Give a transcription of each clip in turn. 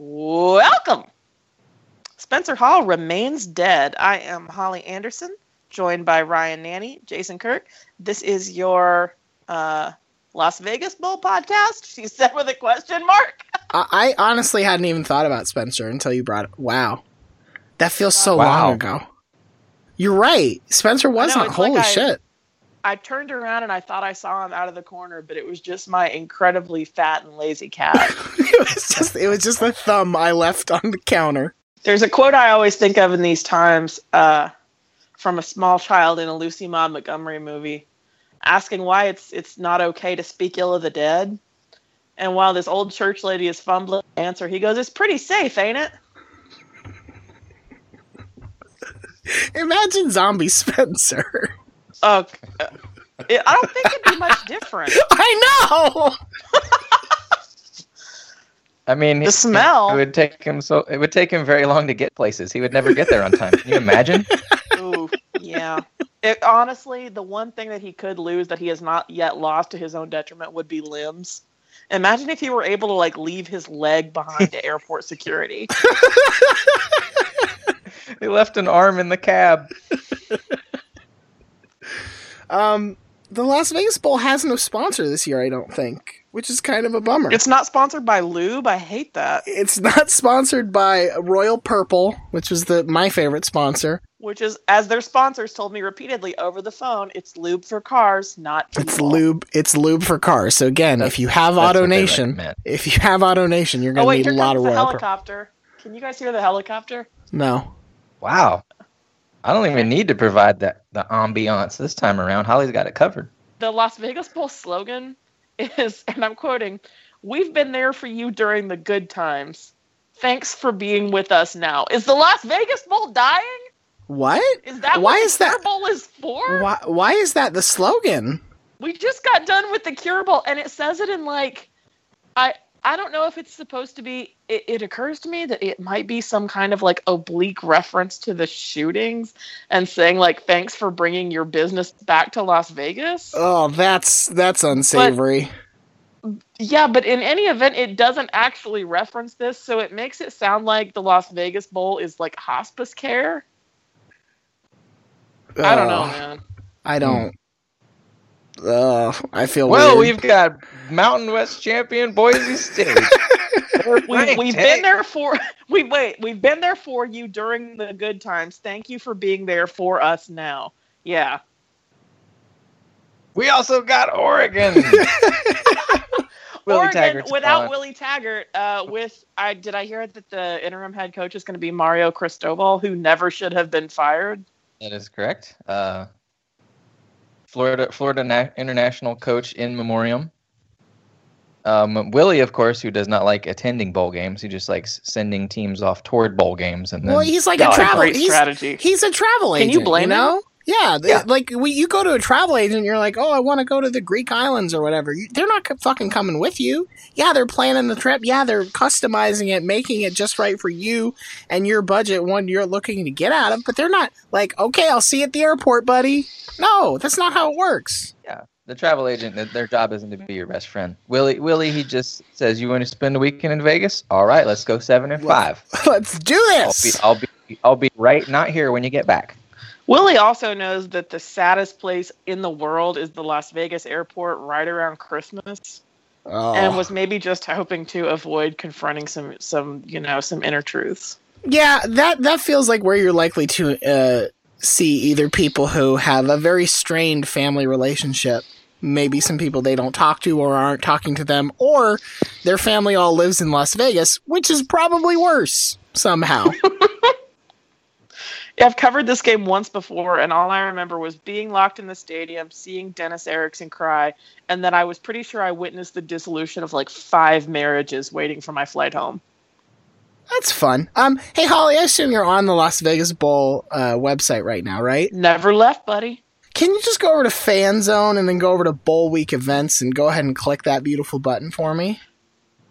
Welcome. Spencer Hall remains dead. I am Holly Anderson, joined by Ryan Nanni, Jason Kirk. This is your uh, Las Vegas Bowl podcast. She said with a question mark. I, I honestly hadn't even thought about Spencer until you brought it. Wow, that feels so Wow. long ago. You're right. Spencer wasn't. it's like Holy I- shit! I turned around and I thought I saw him out of the corner, but it was just my incredibly fat and lazy cat. it was just. It was just a thumb I left on the counter. There's a quote I always think of in these times uh, from a small child in a Lucy Maud Montgomery movie, asking why it's it's not okay to speak ill of the dead. And while this old church lady is fumbling answer, he goes, "It's pretty safe, ain't it?" Imagine zombie Spencer. Uh, it, I don't think it'd be much different. I know. I mean, The it- smell. It would take him so. It would take him very long to get places. He would never get there on time. Can you imagine? Ooh, yeah. It, honestly, the one thing that he could lose that he has not yet lost to his own detriment would be limbs. Imagine if he were able to like leave his leg behind to airport security. he left an arm in the cab. Um, the Las Vegas Bowl has no sponsor this year. I don't think, which is kind of a bummer. It's not sponsored by lube. I hate that. It's not sponsored by Royal Purple, which was the my favorite sponsor. Which is, as their sponsors told me repeatedly over the phone, it's lube for cars, not It's lube. It's lube for cars. So again, That's- if you have that's what they AutoNation, if you have AutoNation, you're Oh gonna wait, need a here lot of the Royal Purple. helicopter. Can you guys hear the helicopter? No, Wow. I don't even need to provide that the ambiance this time around. Holly's got it covered. The Las Vegas Bowl slogan is, and I'm quoting, "We've been there for you during the good times. Thanks for being with us now." Is the Las Vegas Bowl dying? what? Is that Why what is the that- Cure Bowl is for? Why? Why is that the slogan? We just got done with the Cure Bowl, and it says it in like, I I don't know if it's supposed to be. It, it occurs to me that it might be some kind of like oblique reference to the shootings, and saying like, "Thanks for bringing your business back to Las Vegas." Oh, that's that's unsavory. Yeah, but in any event, it doesn't actually reference this, so it makes it sound like the Las Vegas Bowl is like hospice care. I don't know, man. I don't. Ugh, I feel Well, weird. we've got Mountain West champion Boise State. we, we've hey. been there for we wait. We've been there for you during the good times. Thank you for being there for us now. Yeah, We also got Oregon. Willie Oregon Taggart's without gone. Willie Taggart. Uh, with I did I hear that the interim head coach is going to be Mario Cristobal, who never should have been fired. That is correct. Uh, Florida Florida na- international coach in memoriam. Um, Willie, of course, who does not like attending bowl games, he just likes sending teams off toward bowl games, and then well, he's like That a was a travel. great he's, strategy. he's a travel Can agent. you blame know? him? Yeah, Yeah. like we, you go to a travel agent, you're like, oh, I want to go to the Greek islands or whatever. You, they're not fucking coming with you. Yeah, they're planning the trip. Yeah, they're customizing it, making it just right for you and your budget, one you're looking to get out of. But they're not like, okay, I'll see you at the airport, buddy. No, that's not how it works. Yeah, the travel agent, their job isn't to be your best friend. Willie, Willie, he just says, "You want to spend a weekend in Vegas? All right, let's go seven and five. Let's do I'll be, this. I'll be, I'll be right, not here when you get back." Willie also knows that the saddest place in the world is the Las Vegas airport right around Christmas. Oh. and was maybe just hoping to avoid confronting some some you know some inner truths. Yeah, that that feels like where you're likely to uh, see either people who have a very strained family relationship, maybe some people they don't talk to or aren't talking to them, or their family all lives in Las Vegas, which is probably worse somehow. I've covered this game once before, and all I remember was being locked in the stadium, seeing Dennis Erickson cry, and then I was pretty sure I witnessed the dissolution of like five marriages waiting for my flight home. That's fun. Um, hey Holly, I assume you're on the Las Vegas Bowl uh, website right now, right? Never left, buddy. Can you just go over to Fan Zone and then go over to Bowl Week events and go ahead and click that beautiful button for me?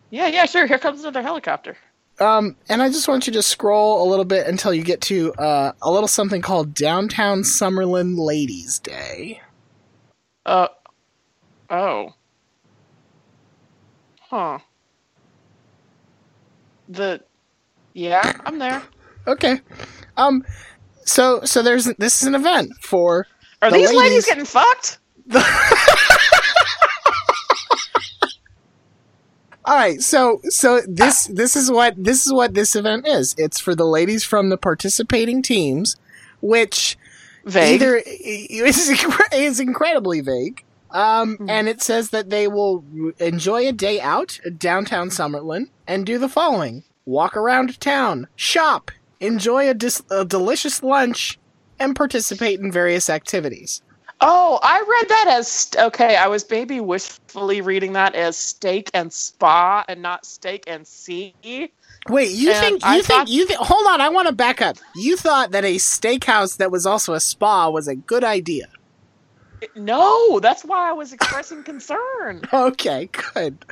Yeah, yeah, sure. Here comes another helicopter. Um, and I just want you to scroll a little bit until you get to uh, a little something called Downtown Summerlin Ladies Day. Uh, oh. Huh. the yeah, I'm there. Okay. Um. So so there's this is an event for Are The these ladies, ladies- getting fucked? All right, so so this this is what this is what this event is. It's for the ladies from the participating teams, which Vague. either is is incredibly vague. Um, and it says that they will enjoy a day out at downtown Summerlin and do the following: walk around town, shop, enjoy a, dis- a delicious lunch, and participate in various activities. Oh, I read that as st- okay. I was maybe wishfully reading that as steak and spa and not steak and sea. Wait, you And think I you think thought- you think? Hold on, I want to back up. You thought that a steakhouse that was also a spa was a good idea. No, that's why I was expressing concern. Okay, good.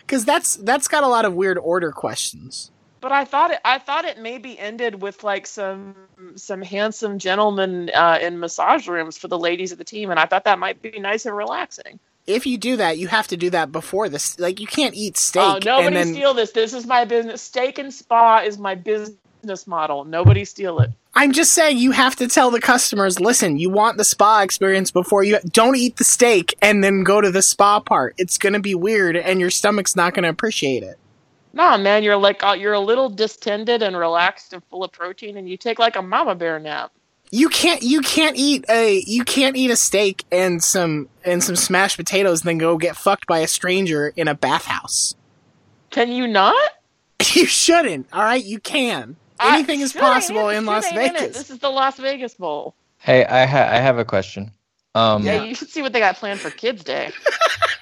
Because that's that's got a lot of weird order questions. But I thought it. I thought it maybe ended with like some some handsome gentlemen uh, in massage rooms for the ladies of the team, and I thought that might be nice and relaxing. If you do that, you have to do that before this. Like you can't eat steak Oh, nobody and then. steal this. This is my business. Steak and spa is my business model. Nobody steal it. I'm just saying you have to tell the customers, listen, you want the spa experience before you don't eat the steak and then go to the spa part. It's gonna be weird and your stomach's not gonna appreciate it. Nah, man, you're like uh, you're a little distended and relaxed and full of protein, and you take like a mama bear nap. You can't you can't eat a you can't eat a steak and some and some smashed potatoes and then go get fucked by a stranger in a bathhouse. Can you not? You shouldn't. All right, you can. I- Anything is possible in Las ain't in. Vegas. This is the Las Vegas Bowl. Hey, I ha- I have a question. Um, Yeah, you should see what they got planned for Kids Day.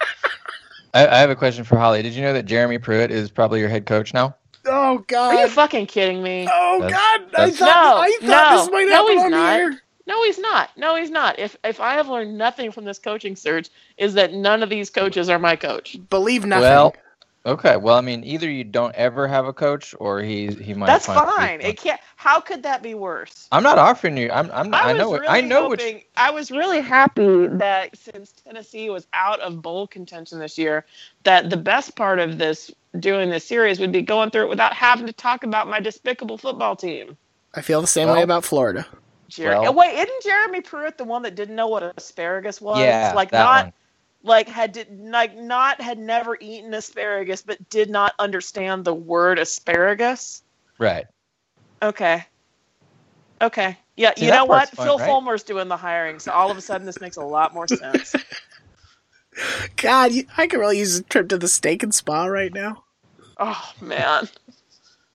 I, I have a question for Holly. Did you know that Jeremy Pruitt is probably your head coach now? Oh God! Are you fucking kidding me? Oh That's- god. I thought No, I thought no, this might no, he's on not. the air. No, he's not. No, he's not. If if I have learned nothing from this coaching search, is that none of these coaches are my coach. Believe nothing. Well, okay. Well, I mean, either you don't ever have a coach, or he he might. That's find- fine. It can't. How could that be worse? I'm not offering you. I'm. I'm. I, I, know. really I know. Which. I was really happy that since Tennessee was out of bowl contention this year, that the best part of this doing this series would be going through it without having to talk about my despicable football team. I feel the same way about Florida. Jer- Well- wait, isn't Jeremy Pruitt the one that didn't know what asparagus was? yeah. like that not one. Like had did, like not had never eaten asparagus, but did not understand the word asparagus. Right. Okay. Okay. Yeah, See, you know what? fun, Phil right? Fulmer's doing the hiring, so all of a sudden this makes a lot more sense. God, you, I could really use a trip to the steak and spa right now. oh man.